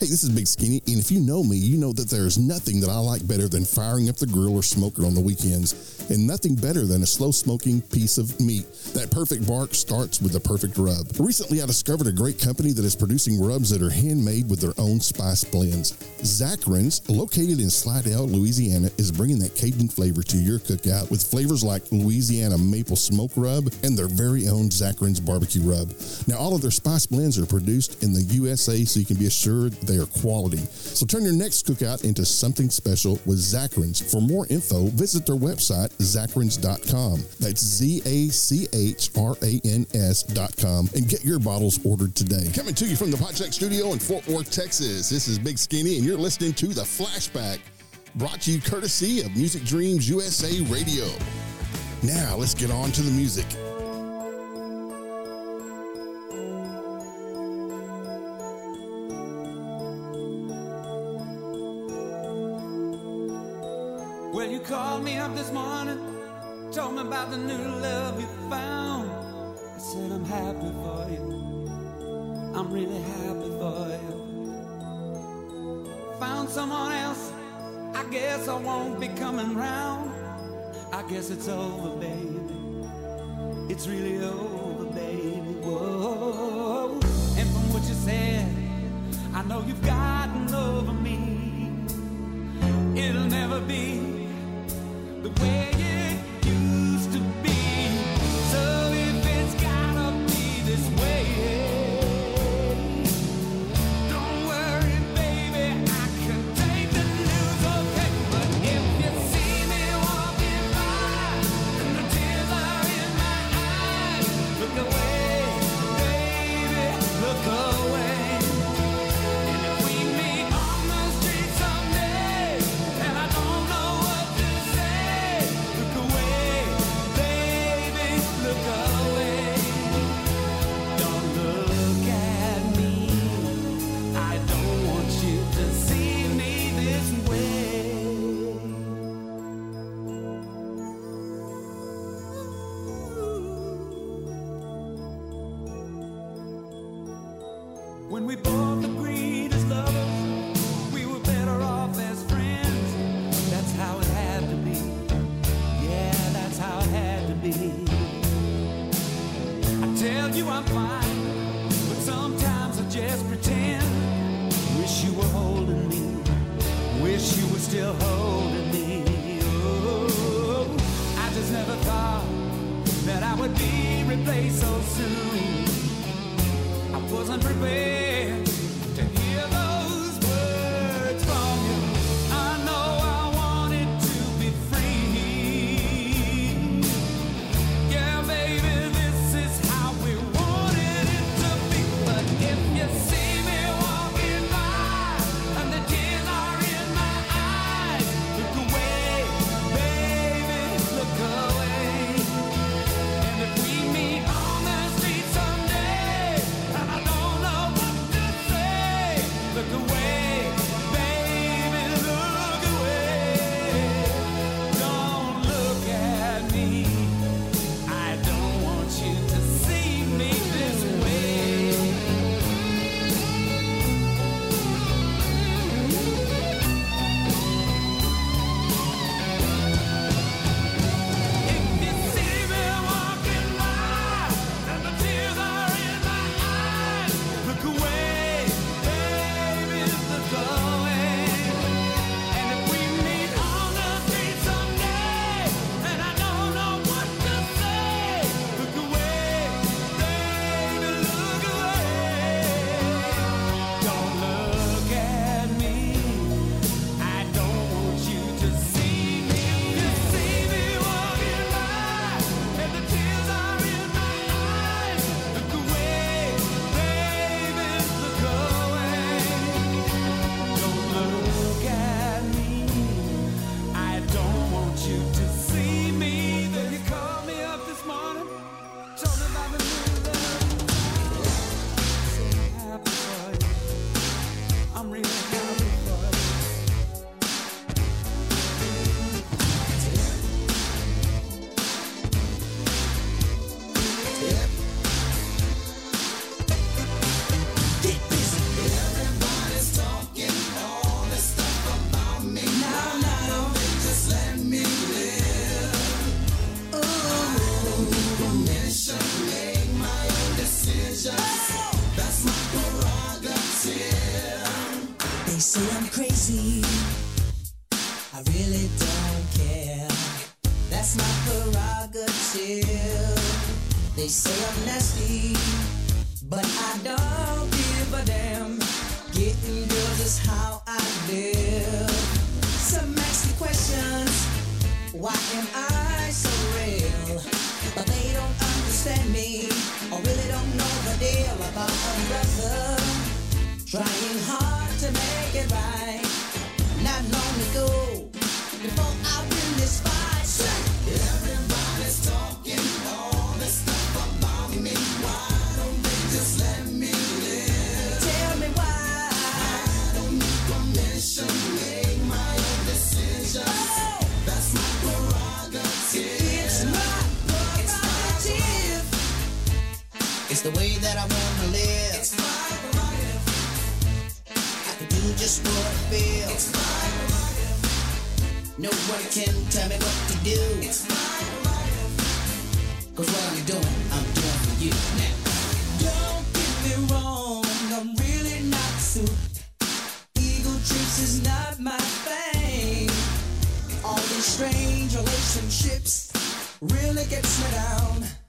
Hey, this is Big Skinny, and if you know me, you know that there is nothing that I like better than firing up the grill or smoker on the weekends, and nothing better than a slow smoking piece of meat. That perfect bark starts with the perfect rub. Recently, I discovered a great company that is producing rubs that are handmade with their own spice blends. Zacharins, located in Slidell, Louisiana, is bringing that Cajun flavor to your cookout with flavors like Louisiana maple smoke rub and their very own Zacharins barbecue rub. Now, all of their spice blends are produced in the USA, so you can be assured they are quality. So turn your next cookout into something special with Zacharins. For more info, visit their website, zacharins.com. That's Z A C H R A N S.com and get your bottles ordered today. Coming to you from the Podcheck Studio in Fort Worth, Texas. This is Big Skinny, and you're listening to The Flashback, brought to you courtesy of Music Dreams USA Radio. Now, let's get on to the music. You called me up this morning, told me about the new love you found. I said, I'm happy for you. I'm really happy for you. Found someone else, I guess I won't be coming round. I guess it's over, baby. It's really over, baby. Whoa. And from what you said, I know you've gotten over me. It'll never be the way is how I feel. Some ask me questions, why am I so real? But they don't understand me, or really don't know the deal about a brother. Trying hard to make it right, not long ago. no one can tell me what to do. It's my life. Cause what I'm doing, I'm doing for you now. Don't get me wrong, I'm really not suited. Eagle trips is not my thing. All these strange relationships really gets me down.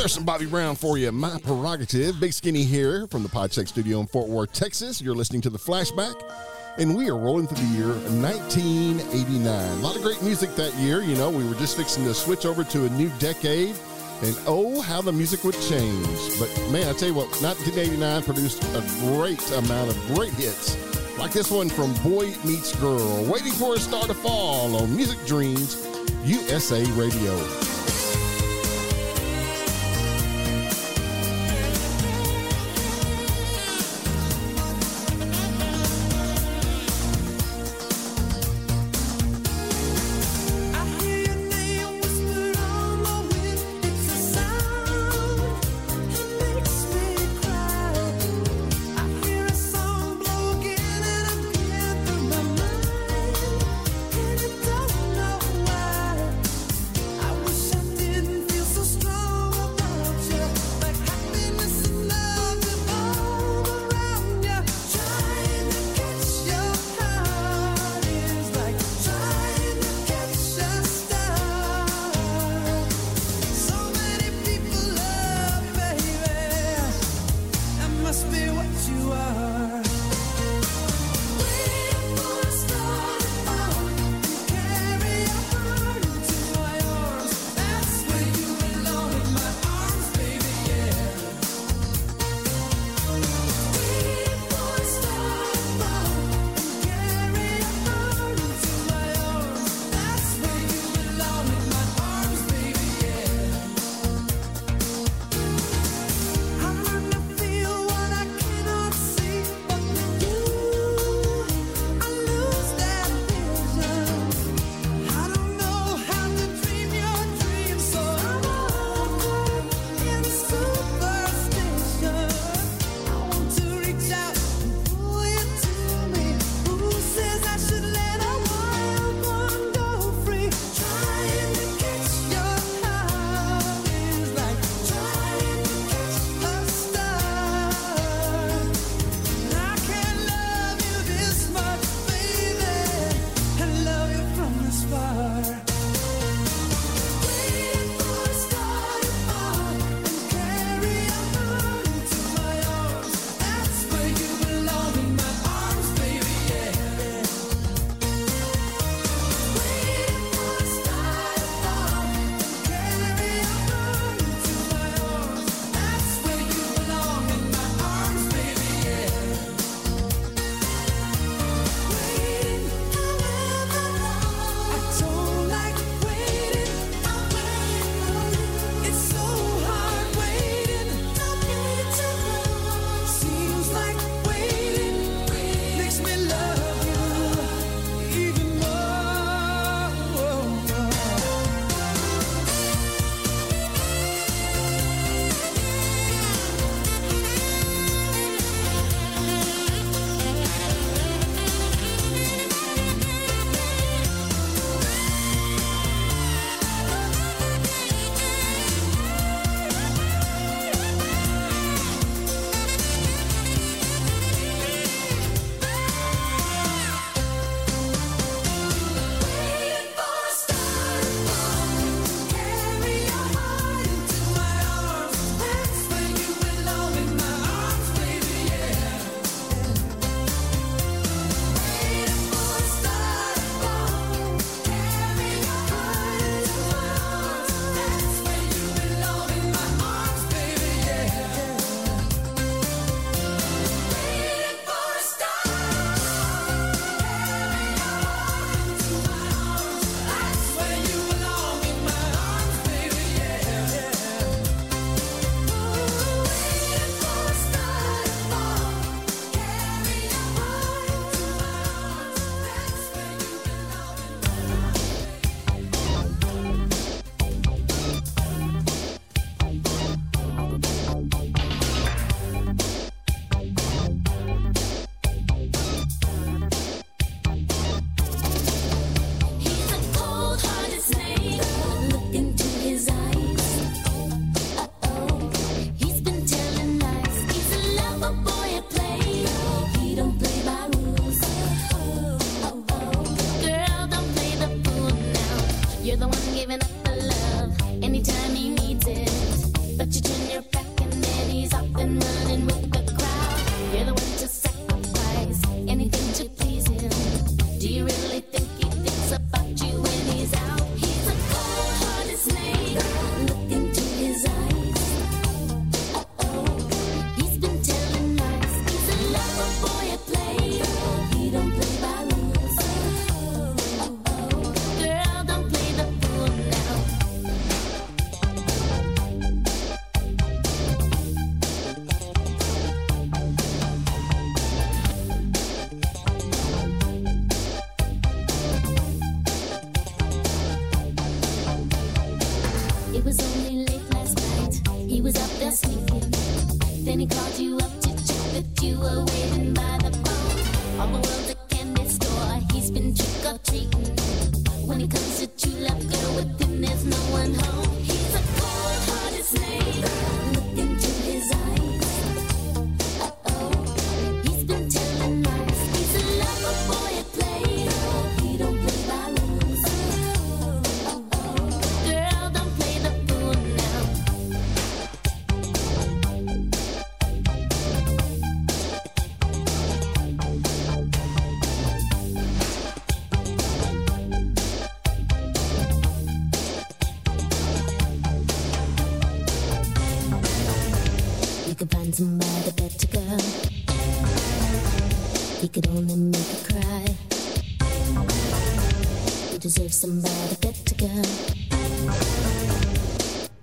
There's some Bobby Brown for you. My prerogative. Big Skinny here from the Podcheck Studio in Fort Worth, Texas. You're listening to The Flashback, and we are rolling through the year 1989. A lot of great music that year. You know, we were just fixing to switch over to a new decade, and oh, how the music would change. But man, I tell you what, 1989 produced a great amount of great hits. Like this one from Boy Meets Girl, Waiting for a Star to Fall on Music Dreams USA Radio.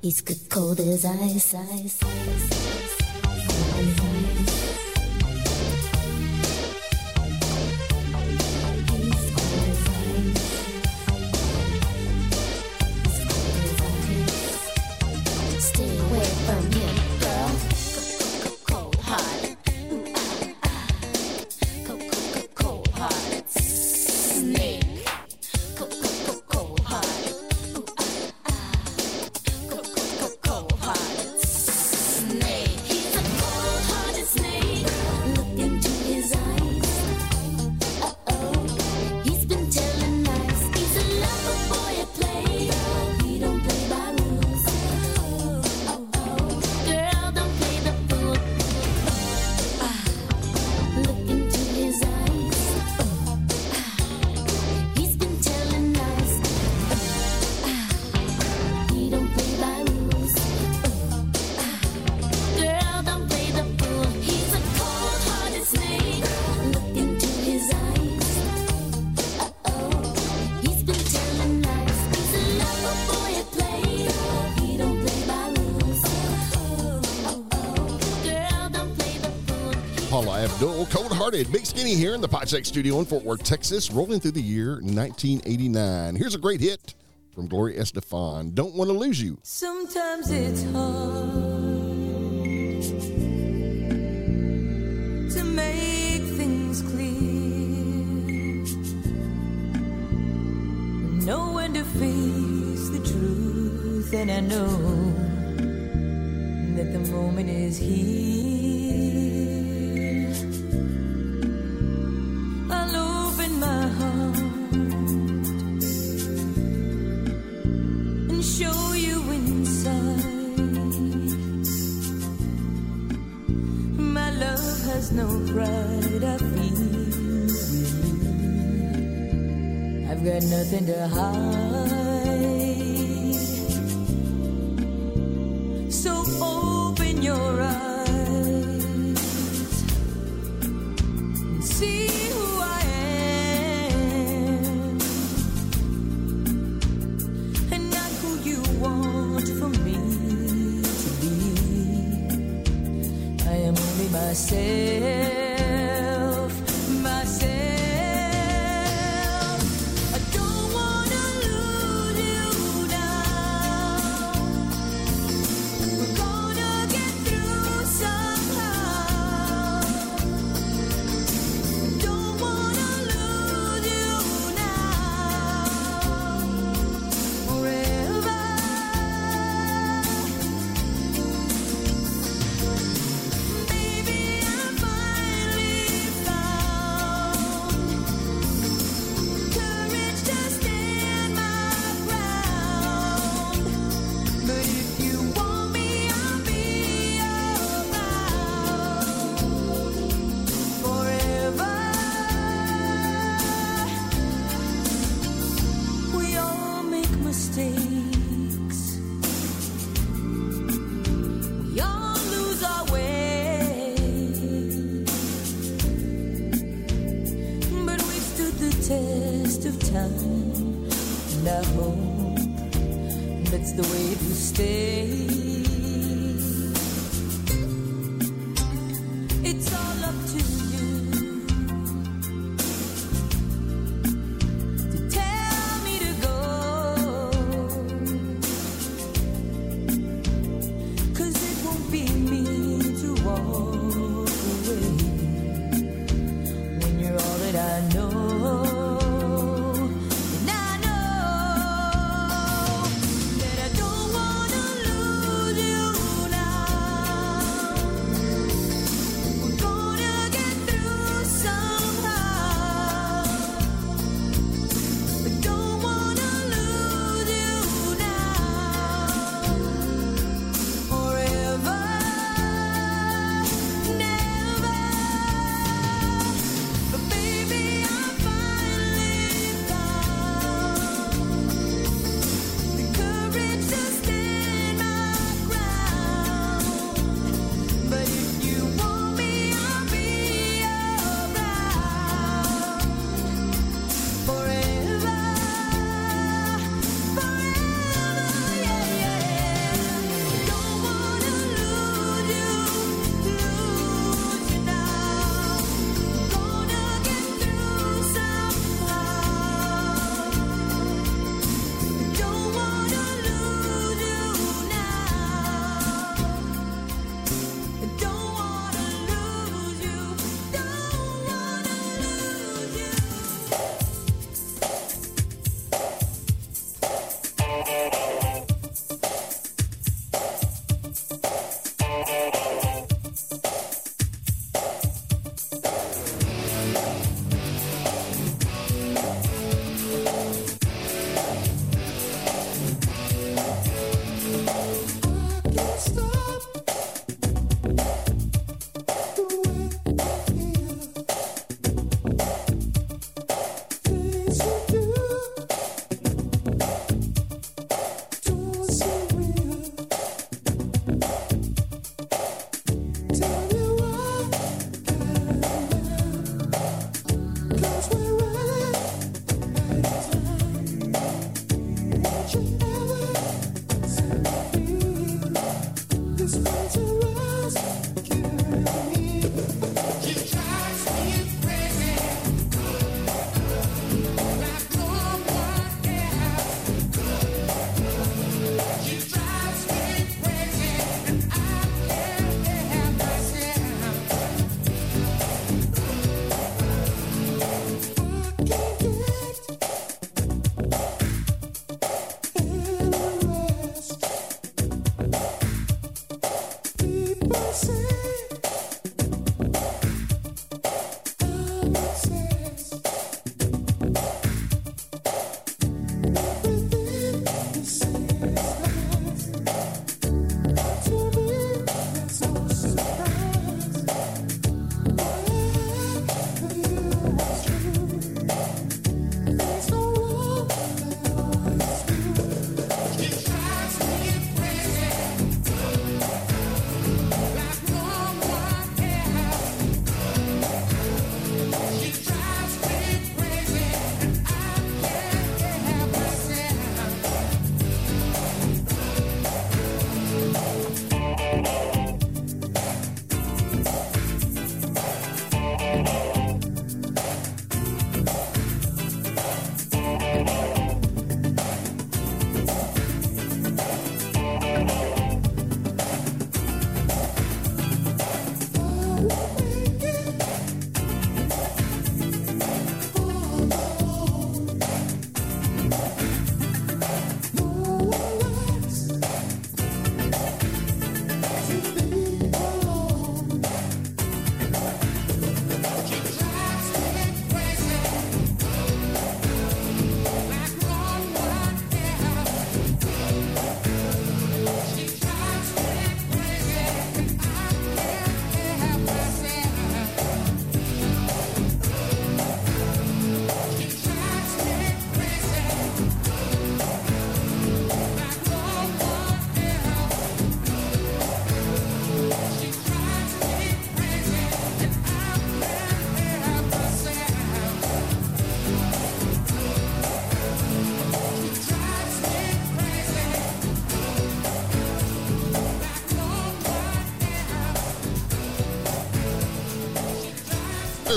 He's good cold as ice, ice, started. Big Skinny here in the Podcheck Studio in Fort Worth, Texas, rolling through the year 1989. Here's a great hit from Gloria Estefan. Don't want to lose you. Sometimes it's hard to make things clear. Know when to face the truth, and I know that the moment is here. Nothing to hide. So open your eyes see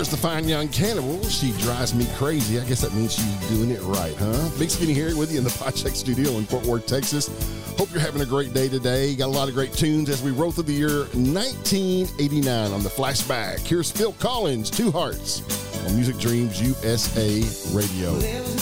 There's the fine young cannibal. She drives me crazy. I guess that means she's doing it right, huh? Big Skinny here with you in the Podcheck Studio in Fort Worth, Texas. Hope you're having a great day today. Got a lot of great tunes as we roll through the year 1989 on the flashback. Here's Phil Collins, Two Hearts on Music Dreams USA Radio.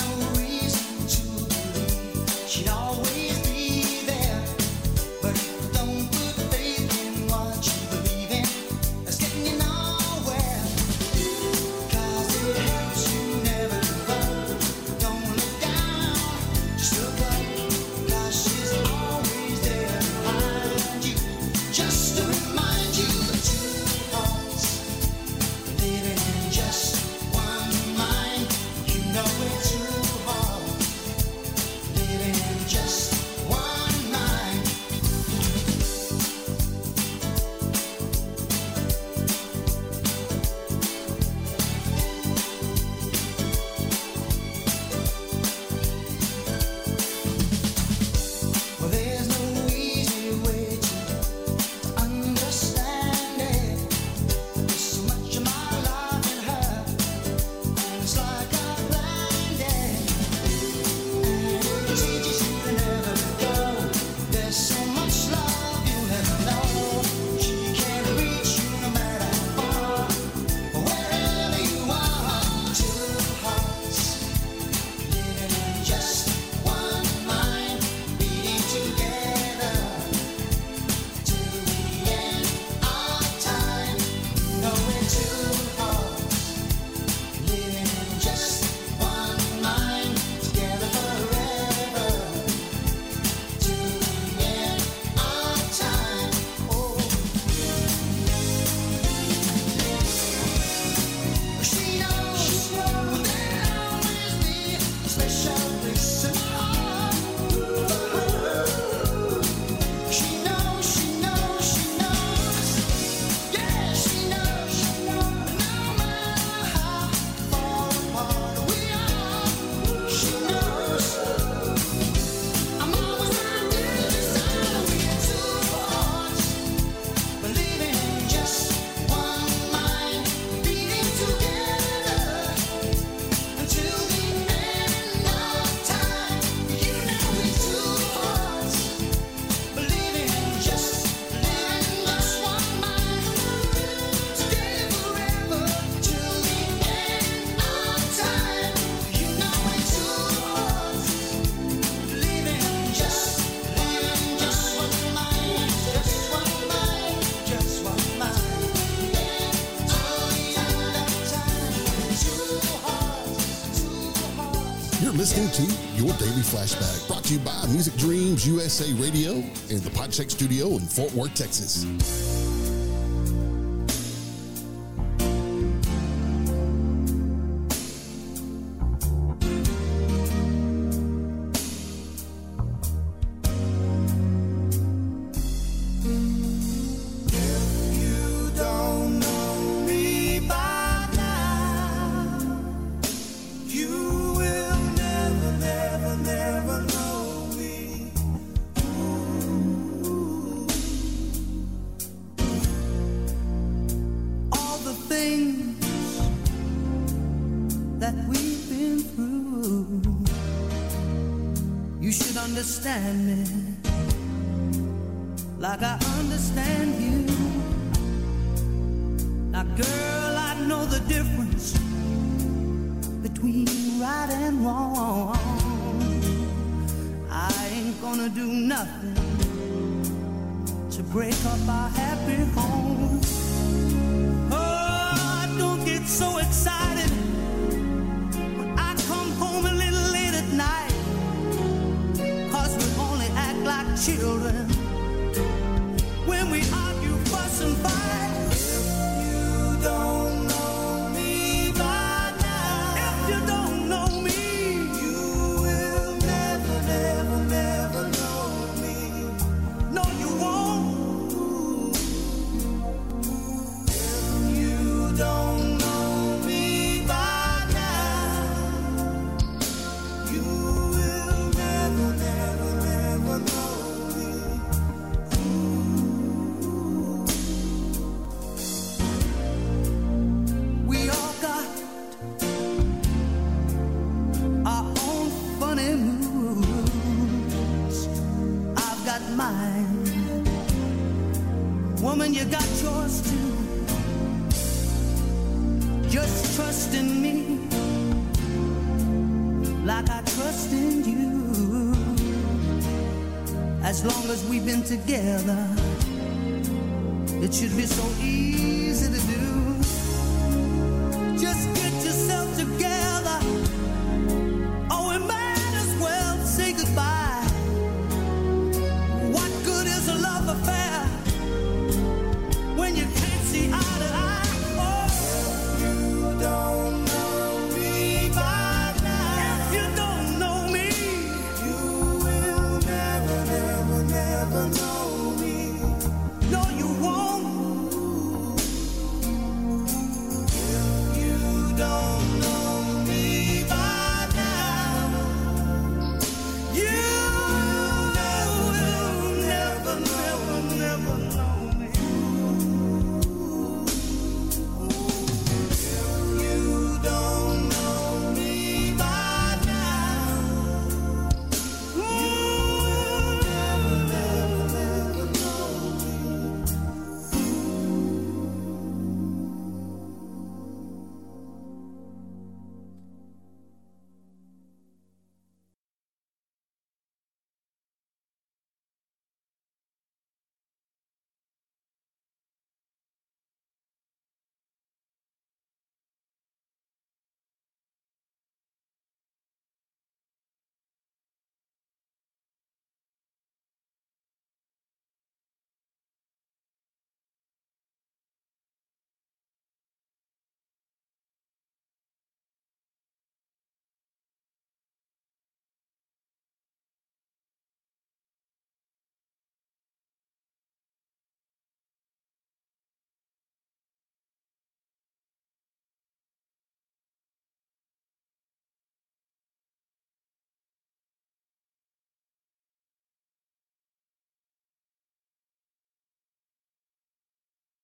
Flashback, brought to you by Music Dreams USA Radio and the Podcheck Studio in Fort Worth, Texas.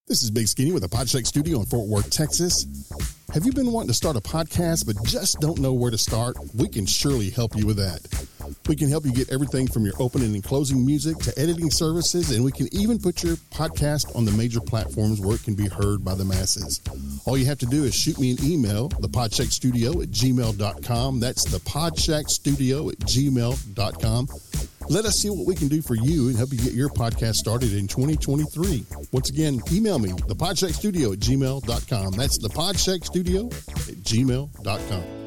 This is Big Skinny with the Podshack Studio in Fort Worth, Texas. Have you been wanting to start a podcast but just don't know where to start? We can surely help you with that. We can help you get everything from your opening and closing music to editing services, and we can even put your podcast on the major platforms where it can be heard by the masses. All you have to do is shoot me an email, thepodshackstudio at gmail.com. That's thepodshackstudio at gmail.com. Let us see what we can do for you and help you get your podcast started in 2023. Once again, email me, thepodshackstudio at gmail.com. That's thepodshackstudio at gmail.com.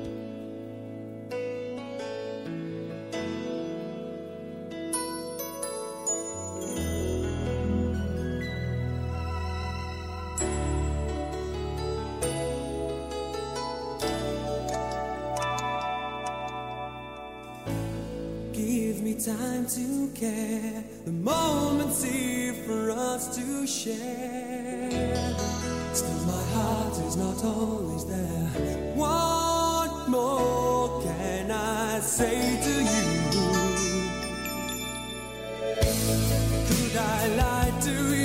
time to care. The moment's here for us to share. Still, my heart is not always there. What more can I say to you? Could I lie to you?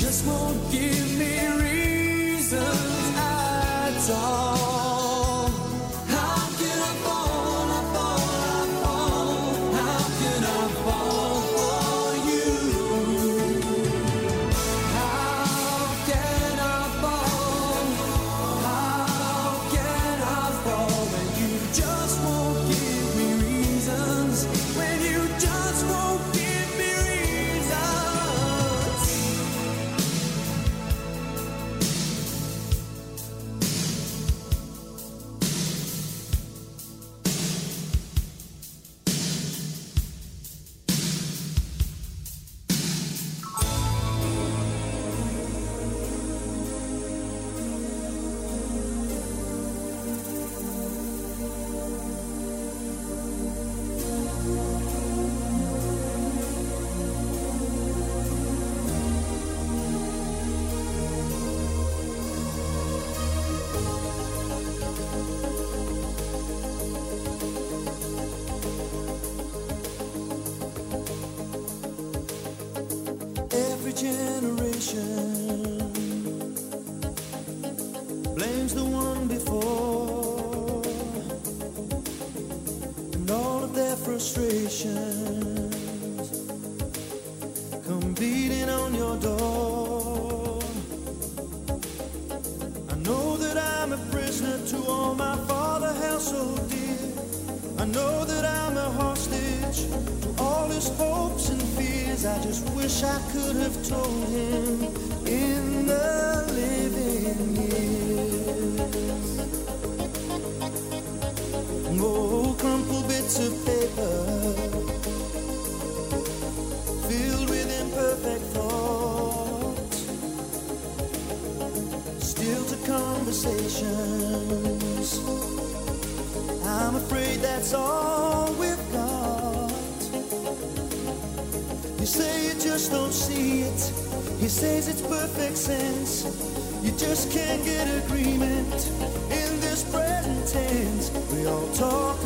just won't give me reasons at all. to paper filled with imperfect thought still to conversations. I'm afraid that's all we've got. You say you just don't see it. He says it's perfect sense. You just can't get agreement in this present tense. We all talk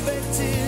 expected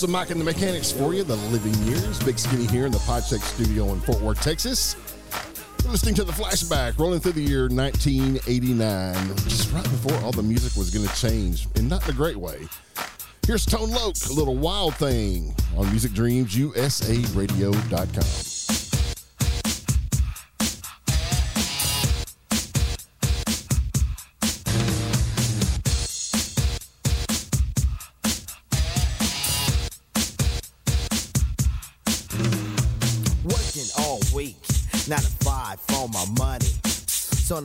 There's Mike and the Mechanics for you, the living years. Big Skinny here in the Podshack studio in Fort Worth, Texas. You're listening to the flashback rolling through the year 1989, just right before all the music was going to change, and not in a great way. Here's Tone Loc, a little wild thing on Music Dreams USA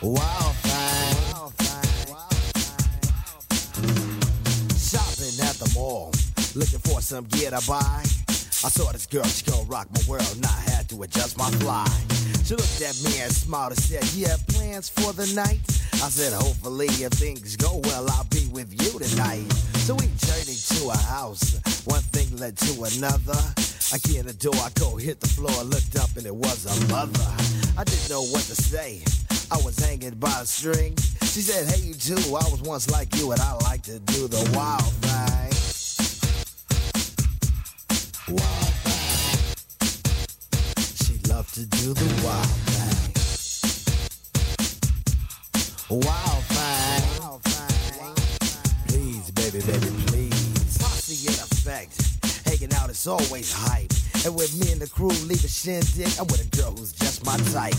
Wild thing. Wild thing. Shopping at the mall, looking for some gear to buy. I saw this girl, she gon' rock my world, and I had to adjust my fly. She looked at me and smiled and said, You have plans for the night? I said, Hopefully, if things go well, I'll be with you tonight. So we journeyed to a house, one thing led to another. I get in the door, I go hit the floor, looked up, and it was a mother. I didn't know what to say. I was hanging by a string. She said, Hey, you too. I was once like you, and I like to do the wild thing. Wild thing. She loved to do the wild thing. Wild thing. Wild. Please, baby, baby, please. Posse in effect. Hanging out is always hype. And with me and the crew leave a shindig, I'm with a girl who's just my type.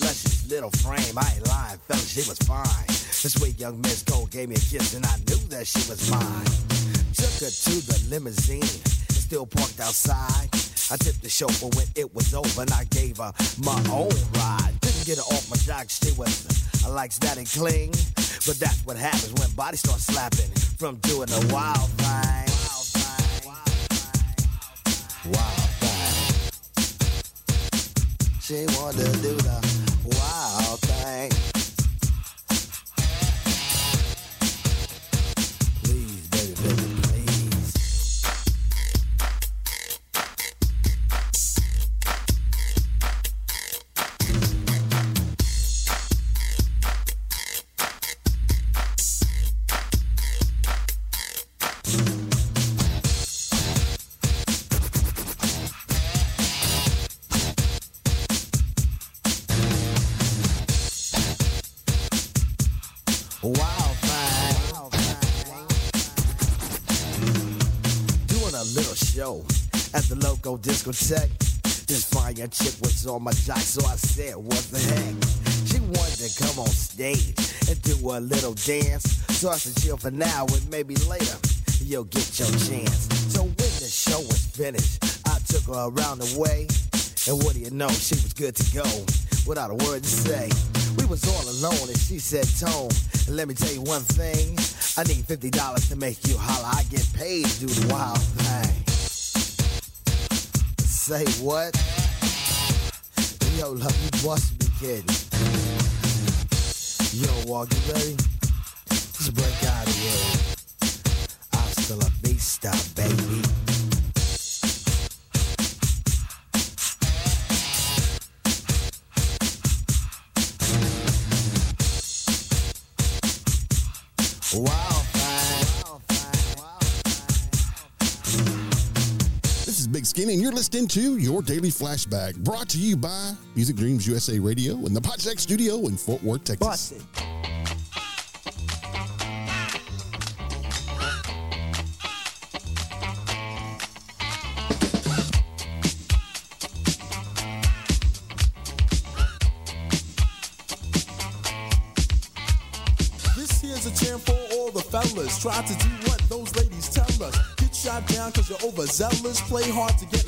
Luscious little frame. I ain't lying, fella, she was fine. This sweet young Miss Gold gave me a kiss, and I knew that she was mine. Took her to the limousine, still parked outside. I tipped the chauffeur when it was over, and I gave her my own ride. Didn't get her off my jock, she was I like static cling. But that's what happens when bodies start slapping from doing the wild thing. Wild thing. Wild thing. She wanted to do the wild thing. Wild thing. Doing a little show at the local discotheque. This young chick was on my jock, so I said, What the heck? She wanted to come on stage and do a little dance. So I said, Chill for now, and maybe later you'll get your chance. So when the show was finished, I took her around the way. And what do you know? She was good to go without a word to say. We was all alone and she said, Tone, let me tell you one thing. I need $50 to make you holler. I get paid to do the wild thing. Say what? Yo, love, you must be kidding. Yo, walk, you ready? Break out of here. Hasta la vista, baby. Listening to Your Daily Flashback, brought to you by Music Dreams USA Radio and the Podshack Studio in Fort Worth, Texas. Bust it. This here's a jam for all the fellas. Try to do what those ladies tell us. Get shot down cause you're overzealous. Play hard to get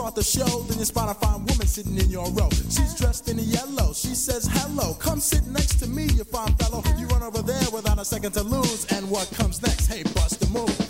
Start the show. Then you spot a fine woman sitting in your row. She's dressed in yellow. She says, Hello, come sit next to me, you fine fellow. You run over there without a second to lose. And what comes next? Hey, bust the move.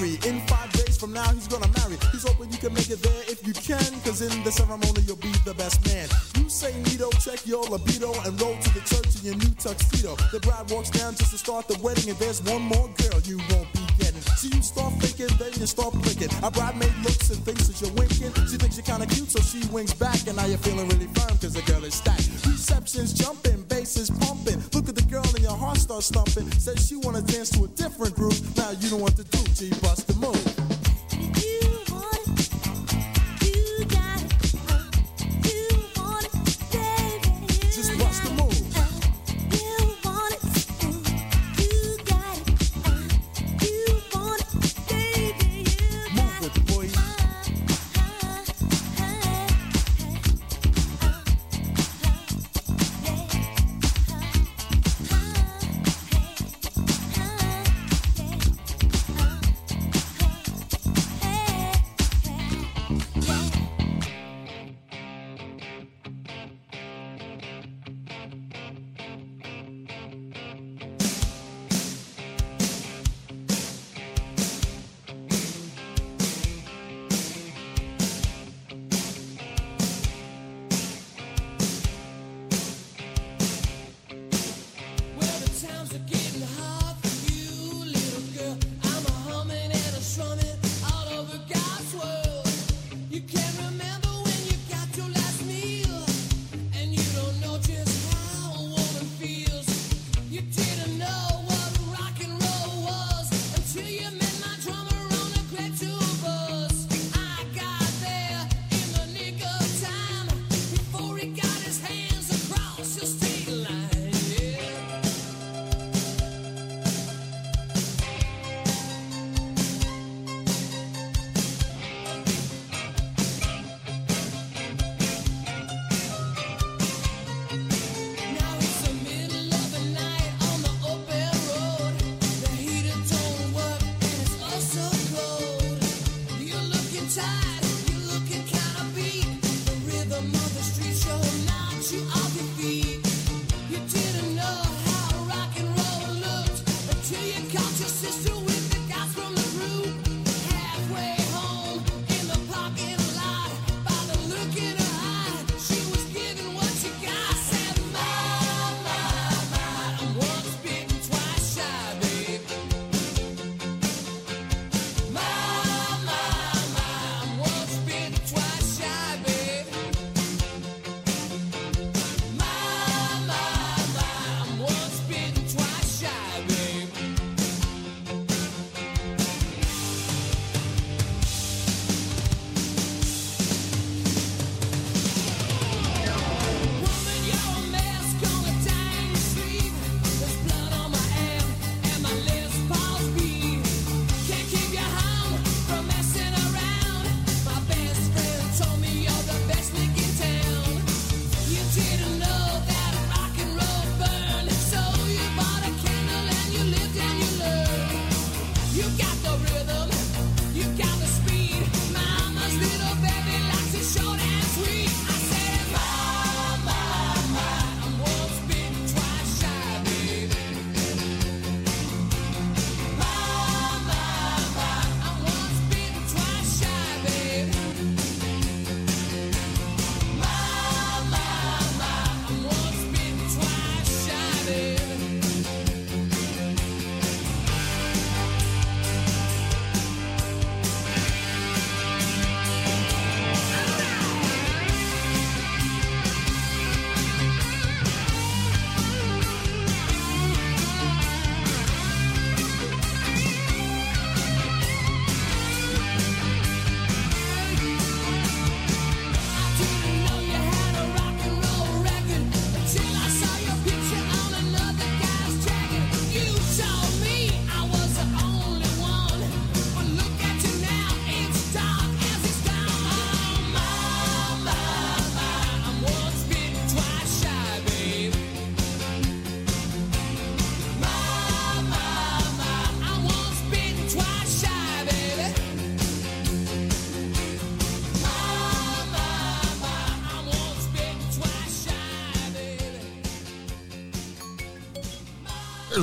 In five days from now, he's gonna marry. He's hoping you can make it there if you can, cause in the ceremony, you'll be the best man. You say Nito, check your libido, and roll to the church in your new tuxedo. The bride walks down just to start the wedding, and there's one more girl you won't be getting. So you start thinking, then you start blinking. A bridemaid looks and thinks that you're winking. She thinks you're kinda cute, so she winks back, and now you're feeling really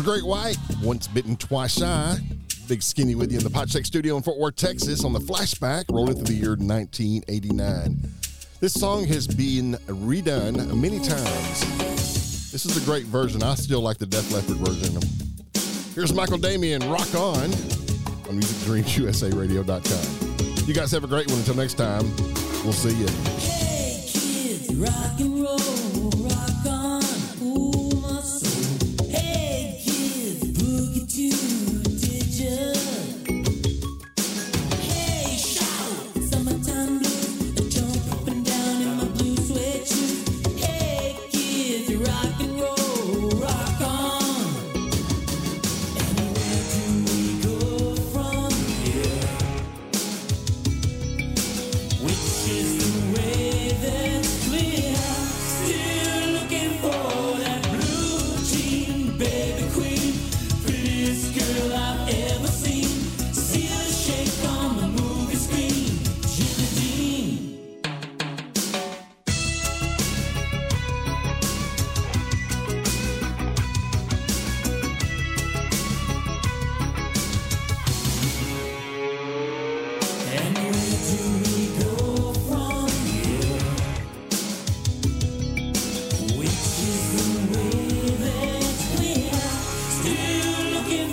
Great White, once bitten, twice shy. Big Skinny with you in the Podshack studio in Fort Worth, Texas, on the flashback rolling through the year 1989. This song has been redone many times. This is a great version. I still like the Def Leppard version. Here's Michael Damian, Rock On, on MusicDreamsUSARadio.com. You guys have a great one. Until next time, we'll see you. Hey kids,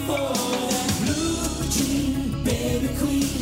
for that blue jean, baby queen.